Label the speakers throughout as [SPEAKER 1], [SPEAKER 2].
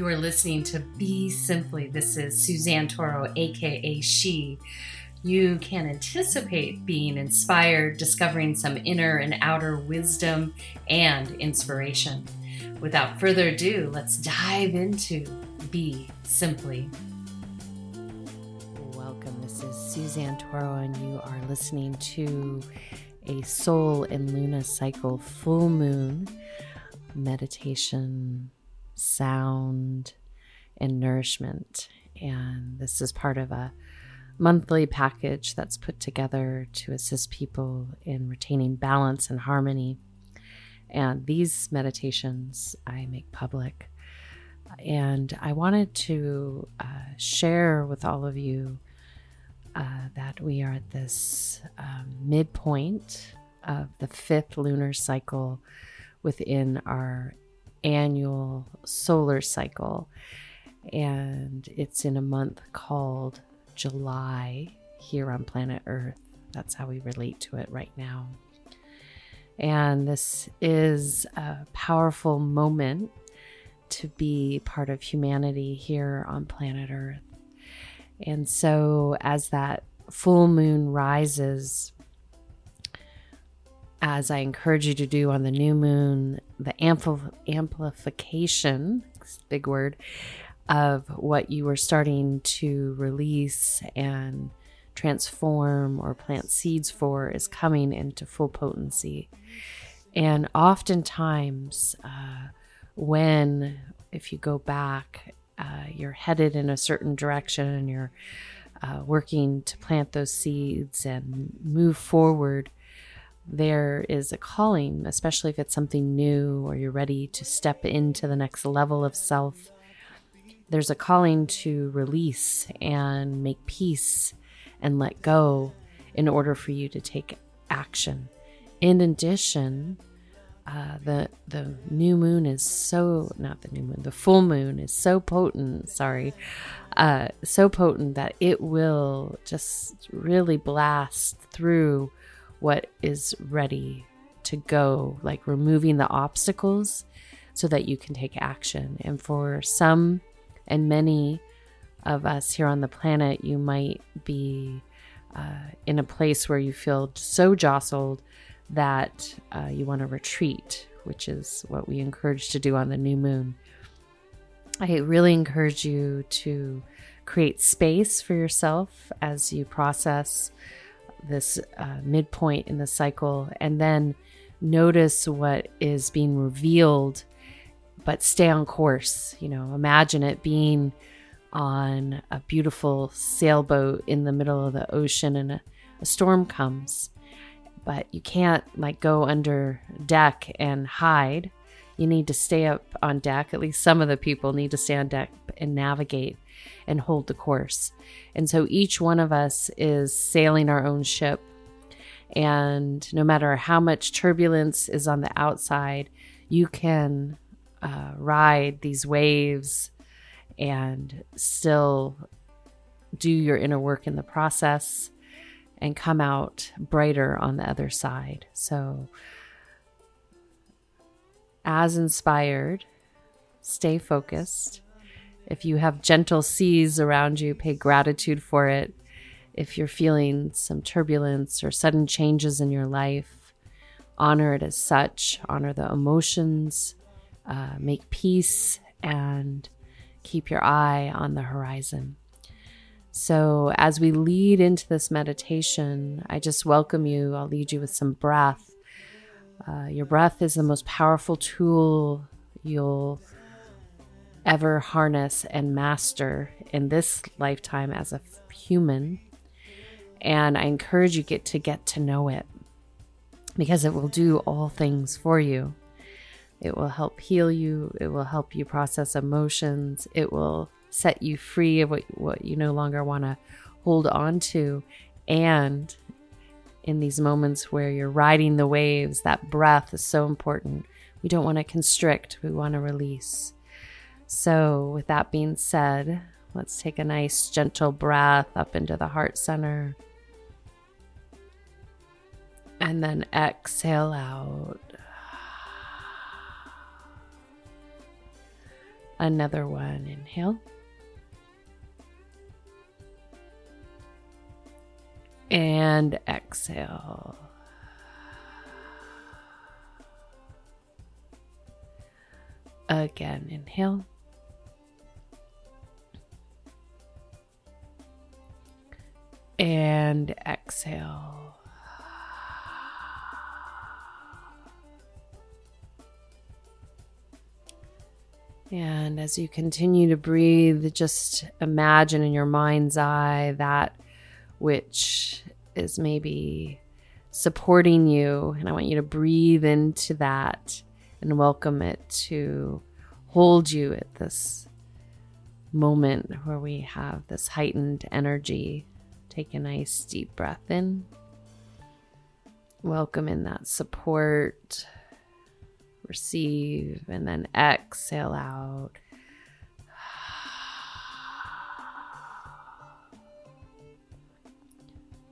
[SPEAKER 1] You are listening to Be Simply. This is Suzanne Toro, aka She. You can anticipate being inspired, discovering some inner and outer wisdom and inspiration. Without further ado, let's dive into Be Simply. Welcome. This is Suzanne Toro, and you are listening to a Soul and Luna Cycle full moon meditation sound, and nourishment. And this is part of a monthly package that's put together to assist people in retaining balance and harmony. And these meditations I make public. And I wanted to uh, share with all of you uh, that we are at this um, midpoint of the fifth lunar cycle within our annual solar cycle. And it's in a month called July here on planet Earth. That's how we relate to it right now. And this is a powerful moment to be part of humanity here on planet Earth. And so, as that full moon rises, as I encourage you to do on the new moon, the ampl- amplification, big word, of what you were starting to release and transform or plant seeds for is coming into full potency. And oftentimes, uh, when, if you go back, uh, you're headed in a certain direction and you're uh, working to plant those seeds and move forward there is a calling, especially if it's something new or you're ready to step into the next level of self. There's a calling to release and make peace and let go in order for you to take action. In addition, uh, the the new moon is so not the new moon the full moon is so potent sorry uh, so potent that it will just really blast through what is ready to go, like removing the obstacles so that you can take action. And for some and many of us here on the planet, you might be uh, in a place where you feel so jostled that uh, you want to retreat, which is what we encourage to do on the new moon. I really encourage you to create space for yourself as you process this uh, midpoint in the cycle and then notice what is being revealed but stay on course you know imagine it being on a beautiful sailboat in the middle of the ocean and a, a storm comes. But you can't like go under deck and hide. You need to stay up on deck. At least some of the people need to stay on deck and navigate and hold the course. And so each one of us is sailing our own ship. And no matter how much turbulence is on the outside, you can uh, ride these waves and still do your inner work in the process and come out brighter on the other side. So, as inspired, stay focused if you have gentle seas around you, pay gratitude for it. If you're feeling some turbulence or sudden changes in your life, honor it as such, honor the emotions, uh, make peace, and keep your eye on the horizon. So, as we lead into this meditation, I just welcome you. I'll lead you with some breath. Uh, your breath is the most powerful tool you'll ever harness and master in this lifetime as a human. And I encourage you get to get to know it because it will do all things for you. It will help heal you. It will help you process emotions. It will set you free of what, what you no longer want to hold on to. And in these moments where you're riding the waves, that breath is so important. We don't want to constrict, we want to release. So, with that being said, let's take a nice gentle breath up into the heart center. And then exhale out. Another one. Inhale. And exhale. Again, inhale. And exhale. And as you continue to breathe, just imagine in your mind's eye that which is maybe supporting you. And I want you to breathe into that and welcome it to hold you at this moment where we have this heightened energy. Take a nice deep breath in. Welcome in that support receive, and then exhale out.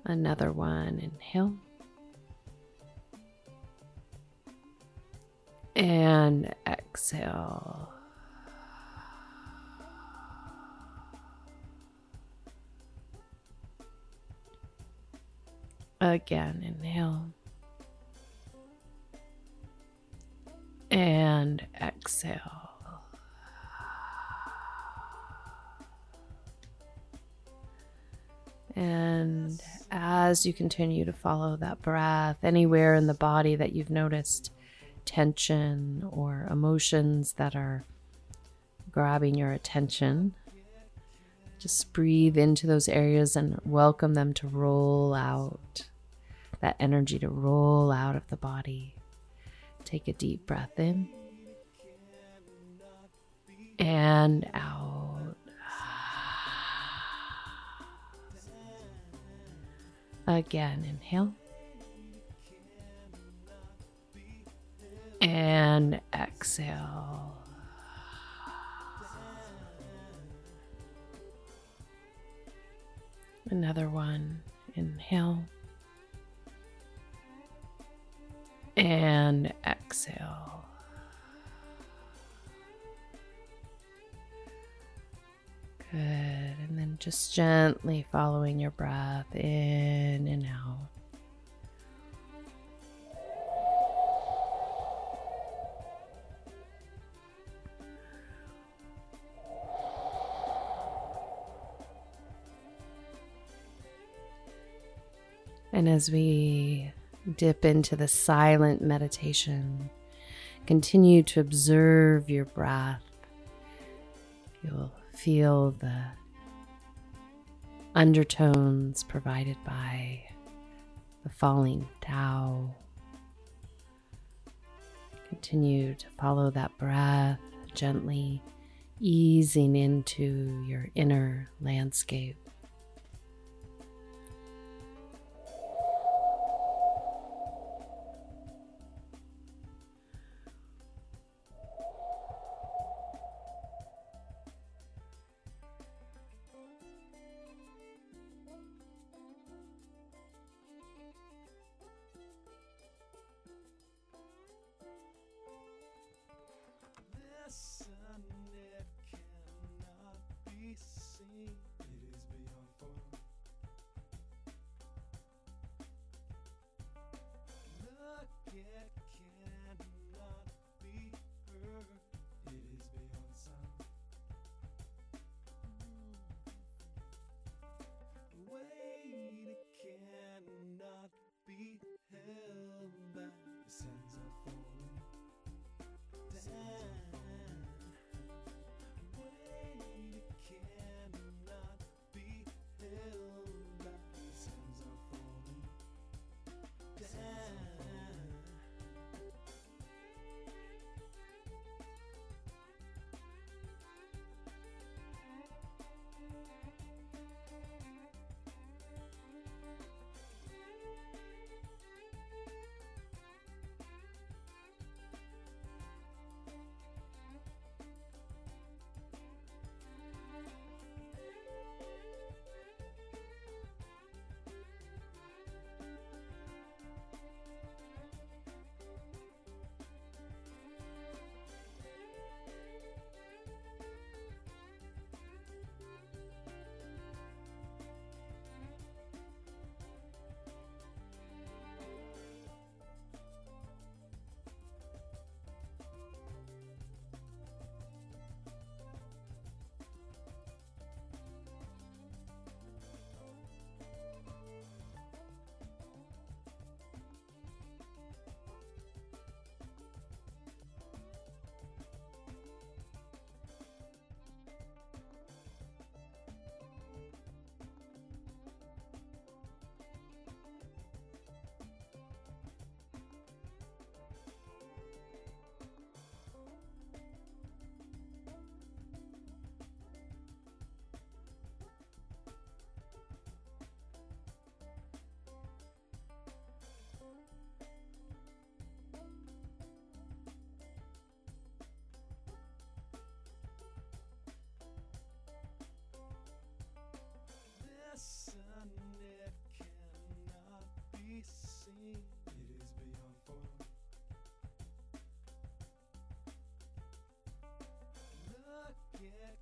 [SPEAKER 1] Another one, inhale. And exhale. Again, inhale. and exhale. And as you continue to follow that breath, anywhere in the body that you've noticed tension or emotions that are grabbing your attention, just breathe into those areas and welcome them to roll out. That energy to roll out of the body. Take a deep breath in and out. Again, inhale. And exhale. Another one. Inhale. and exhale. Good. And then just gently following your breath in and out. And as we dip into the silent meditation. Continue to observe your breath. You'll feel the undertones provided by the falling Tao. Continue to follow that breath gently, easing into your inner landscape.
[SPEAKER 2] It is it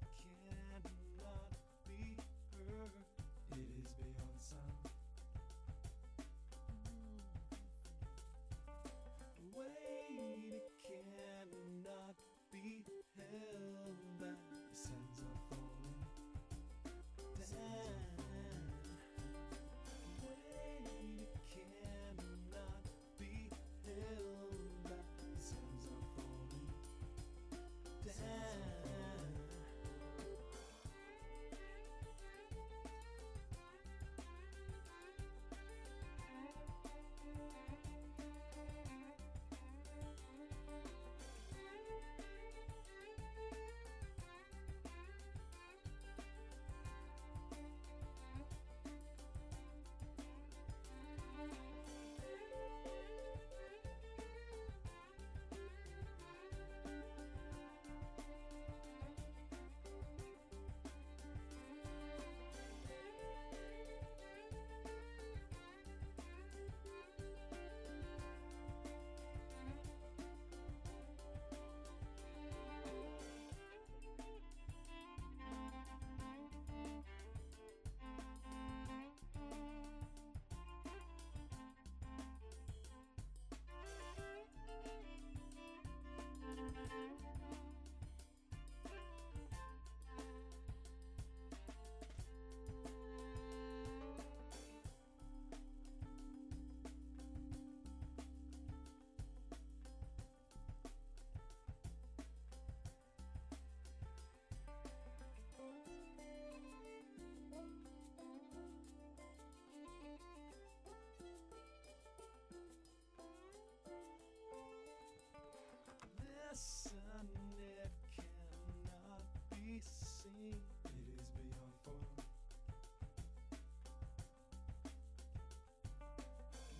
[SPEAKER 2] be. It is beyond form.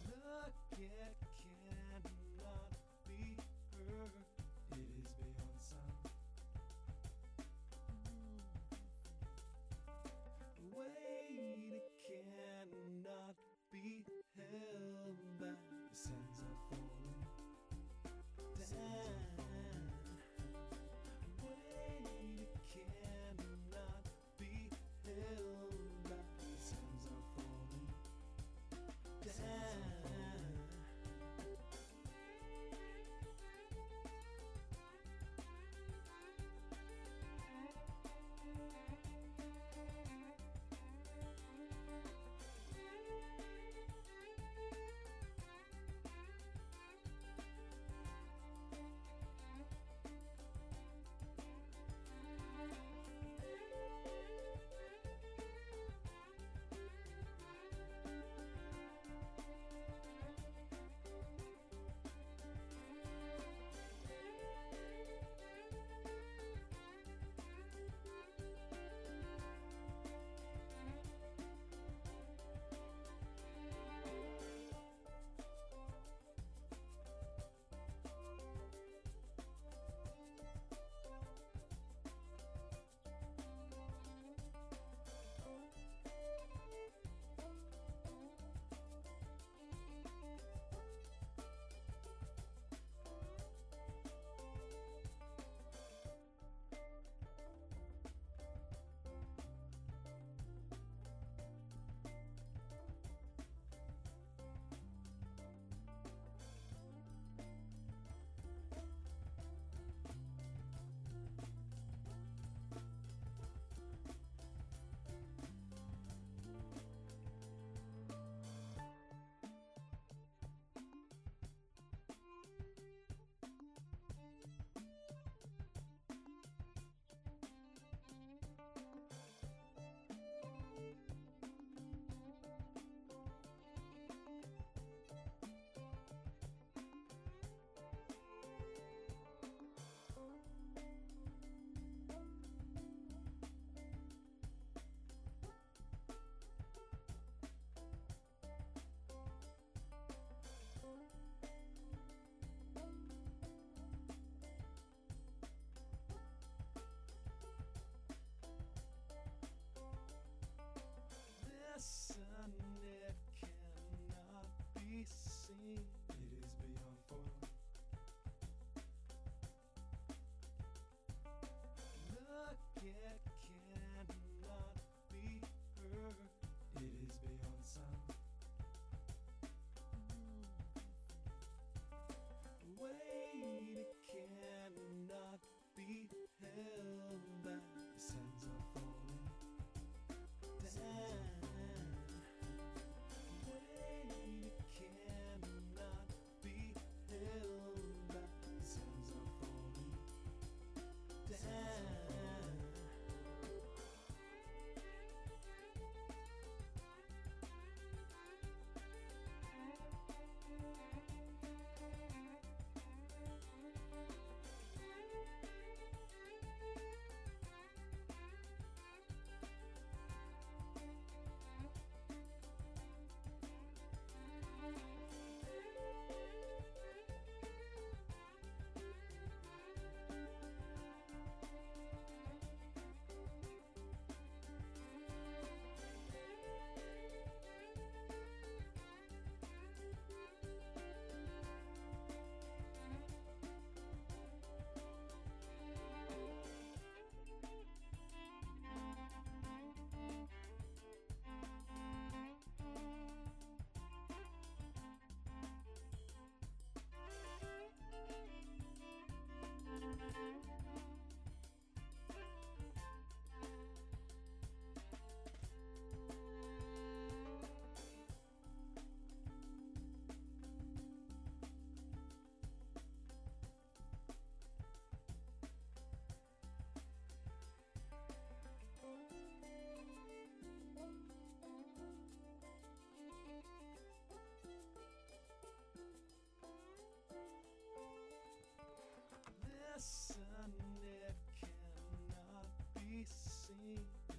[SPEAKER 2] Look, it seen. Seen.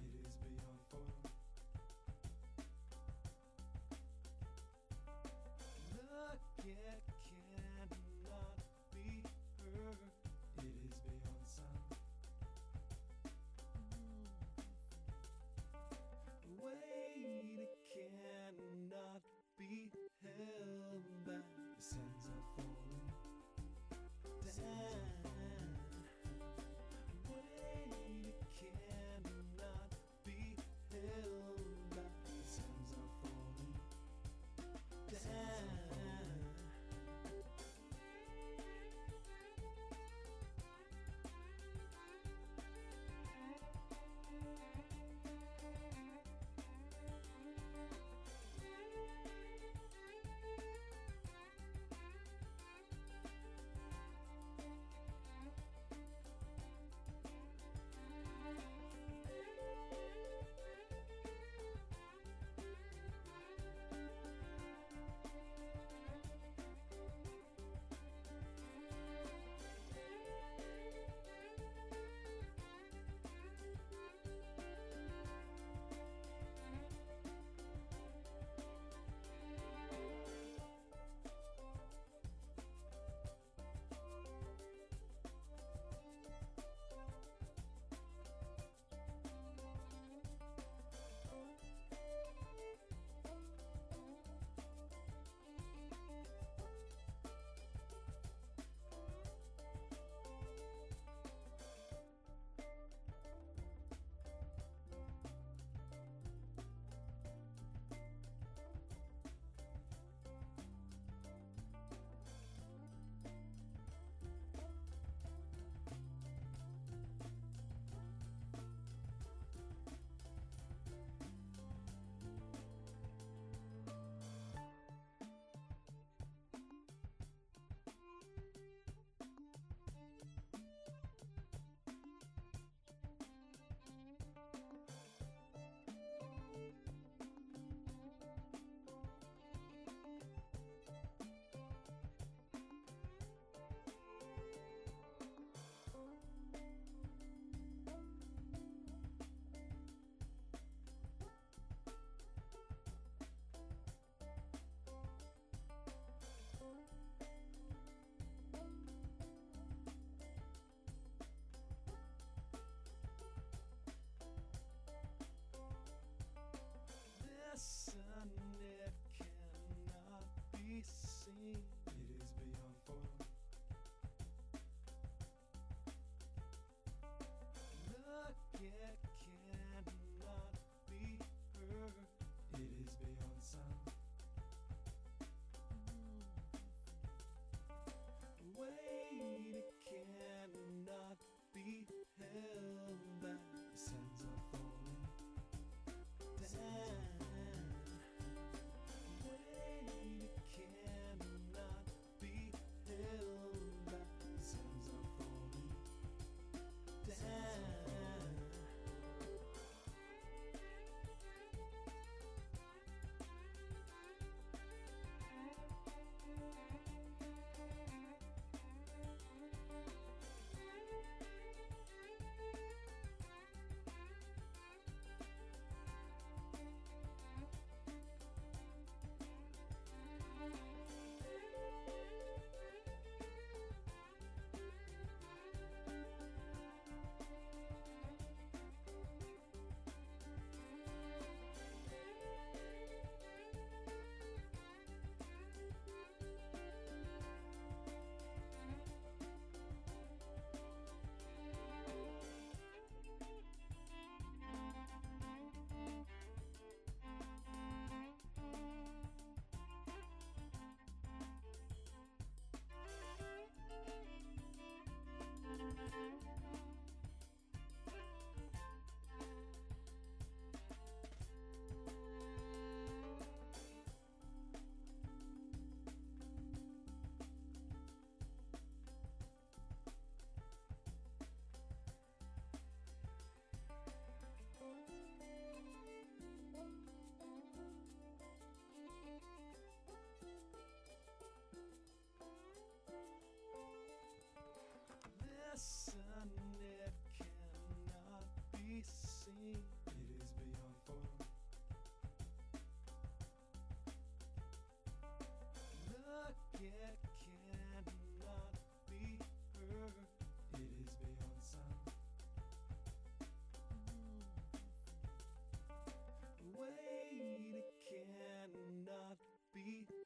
[SPEAKER 2] Seen, be seen. It is beyond form. Look, it cannot be heard. It is beyond sound. Wait, it cannot be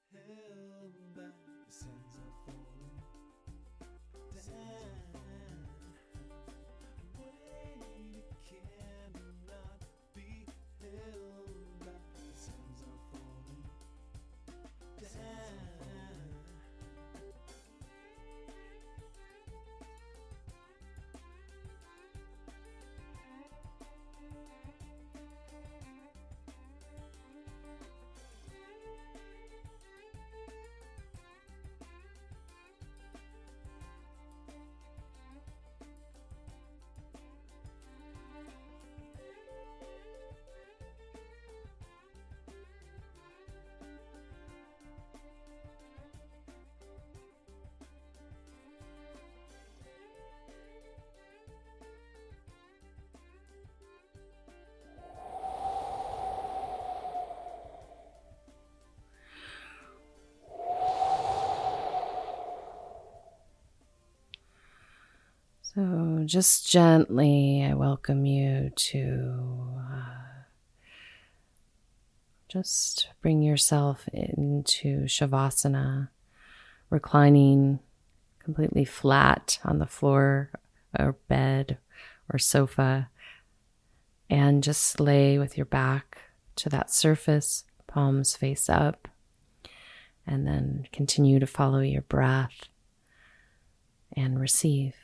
[SPEAKER 1] So, just gently, I welcome you to uh, just bring yourself into Shavasana, reclining completely flat on the floor or bed or sofa, and just lay with your back to that surface, palms face up, and then continue to follow your breath and receive.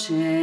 [SPEAKER 3] Joshua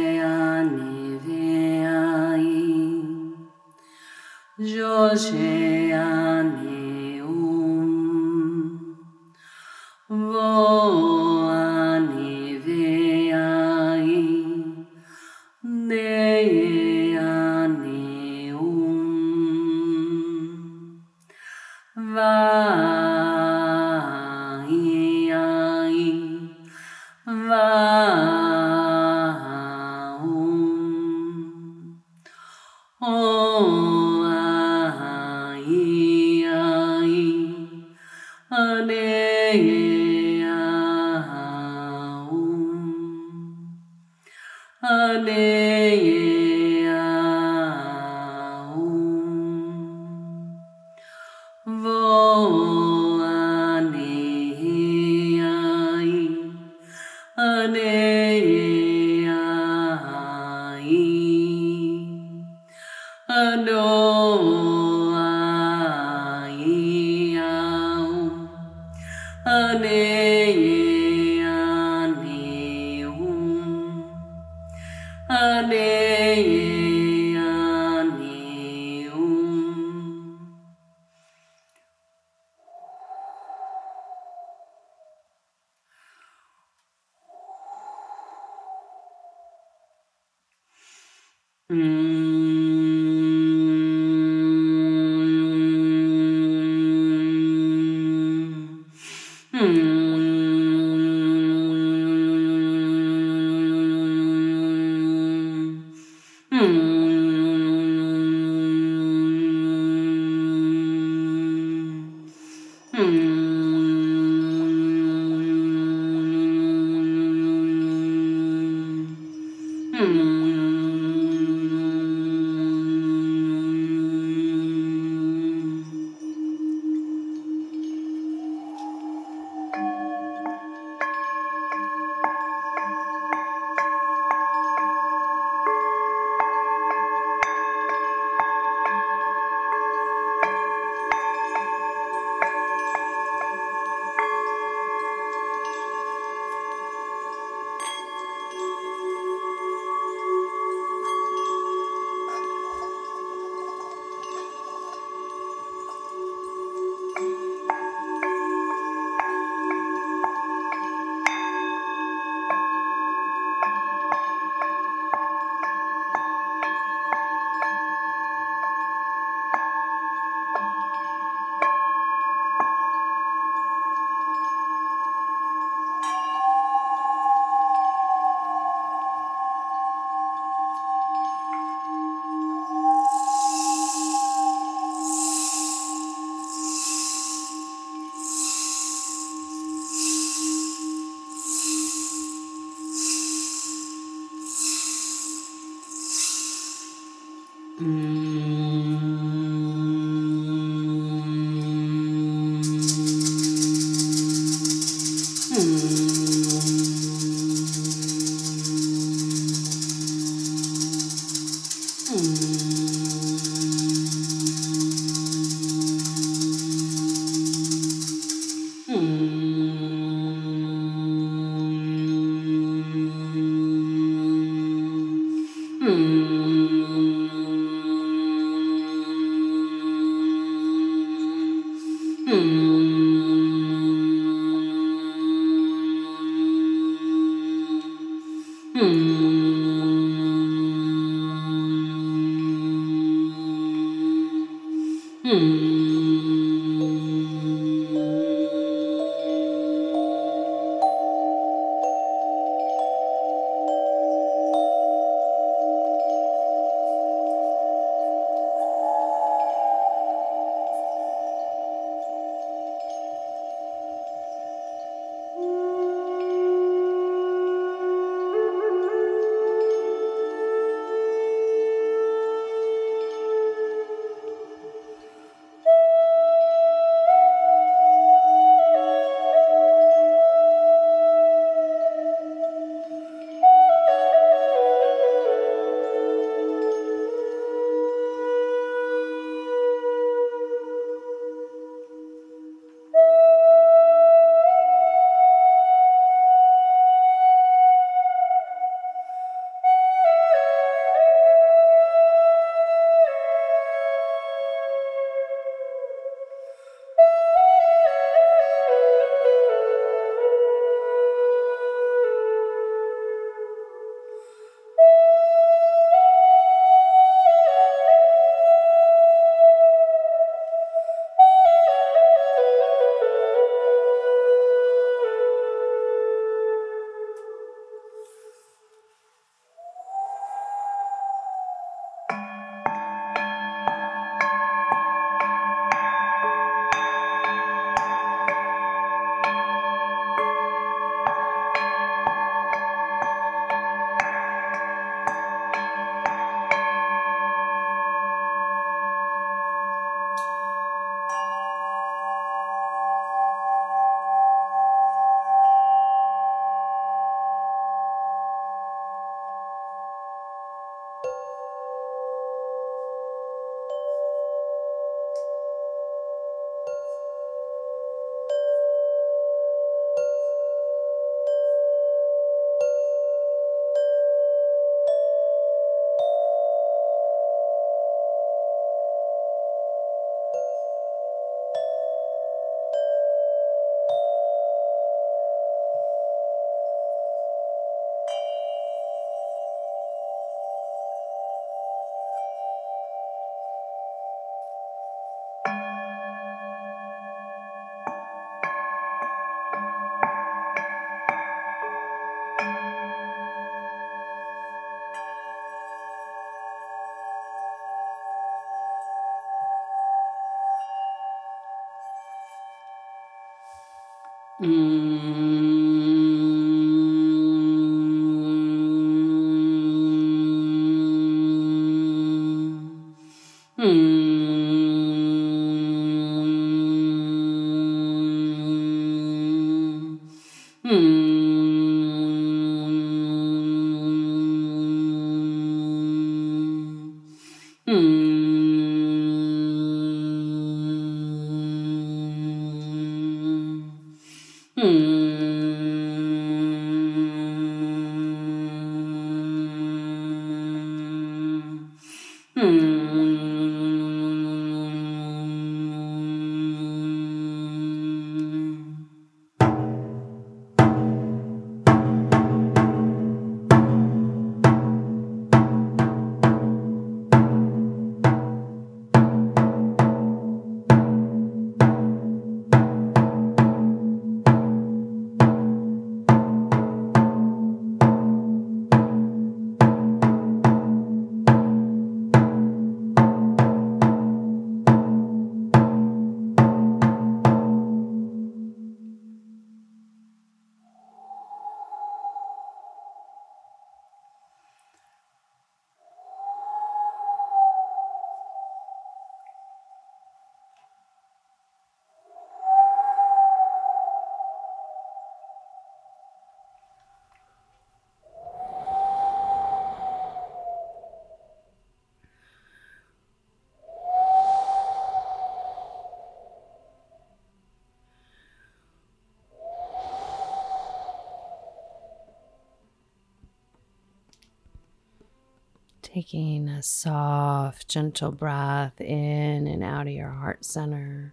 [SPEAKER 1] Taking a soft, gentle breath in and out of your heart center.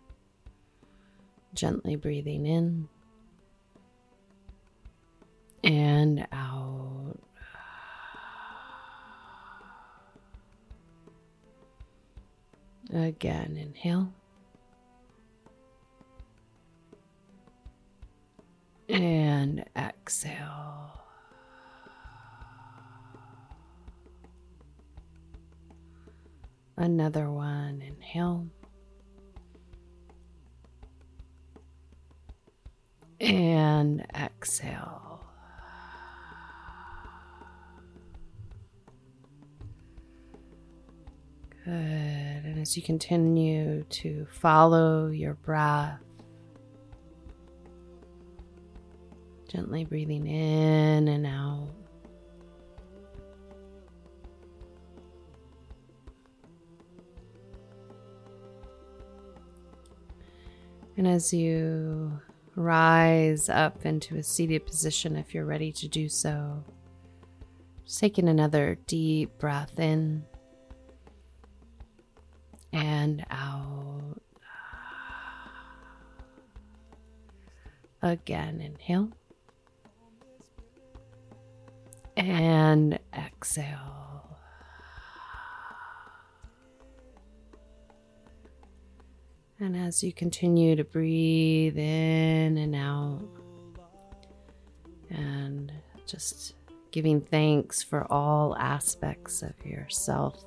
[SPEAKER 1] Gently breathing in and out. Again, inhale. Another one. Inhale. And exhale. Good. And as you continue to follow your breath, gently breathing in and out. And as you rise up into a seated position, if you're ready to do so, just taking another deep breath in and out. Again, inhale and exhale. And as you continue to breathe in and out, and just giving thanks for all aspects of yourself.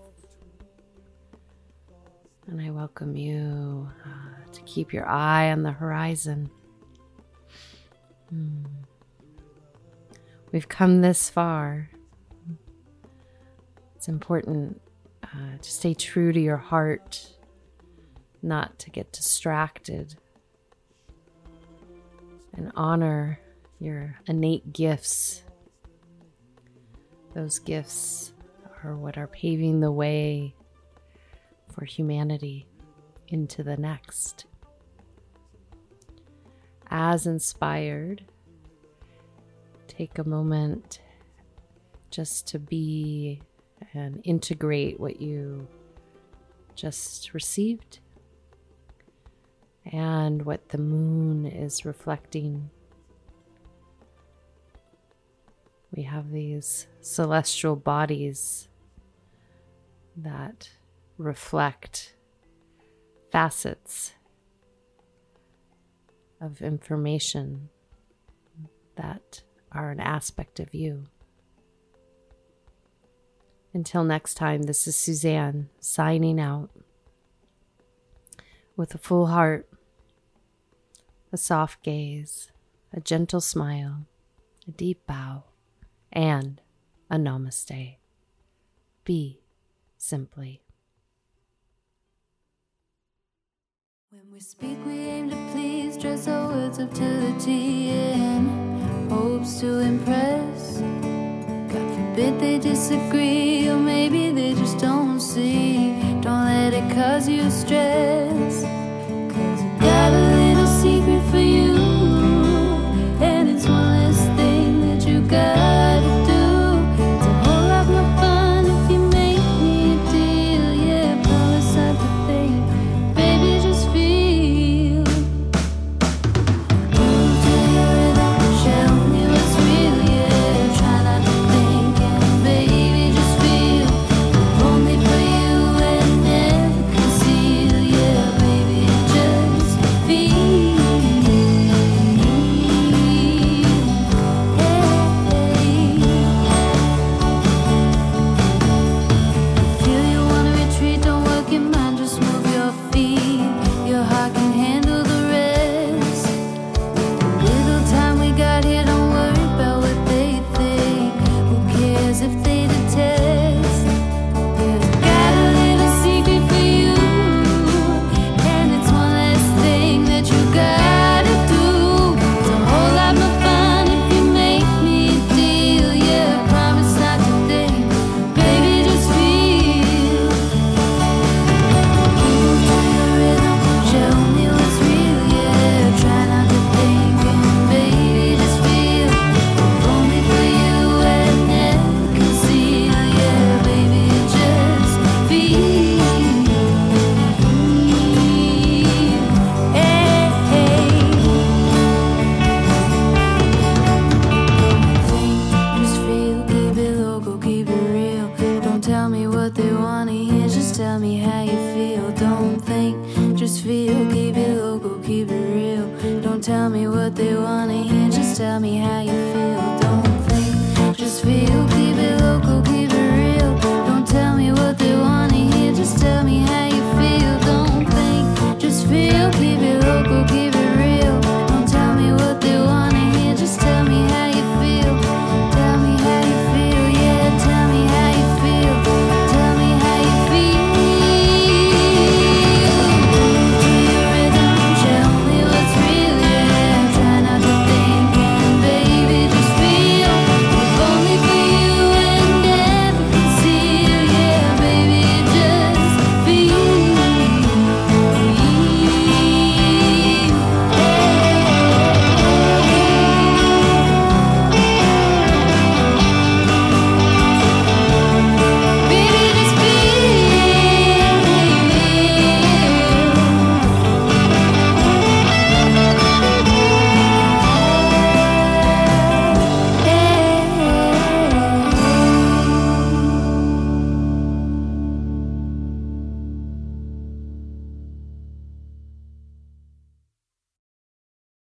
[SPEAKER 1] And I welcome you uh, to keep your eye on the horizon. Hmm. We've come this far. It's important uh, to stay true to your heart not to get distracted and honor your innate gifts. Those gifts are what are paving the way for humanity into the next. As inspired, take a moment just to be and integrate what you just received and what the moon is reflecting. We have these celestial bodies that reflect facets of information that are an aspect of you. Until next time, this is Suzanne signing out with a full heart a soft gaze, a gentle smile, a deep bow, and a namaste. Be simply.
[SPEAKER 4] When we speak, we aim to please, dress our words up to the T in hopes to impress. God forbid they disagree, or maybe they just don't see. Don't let it cause you stress.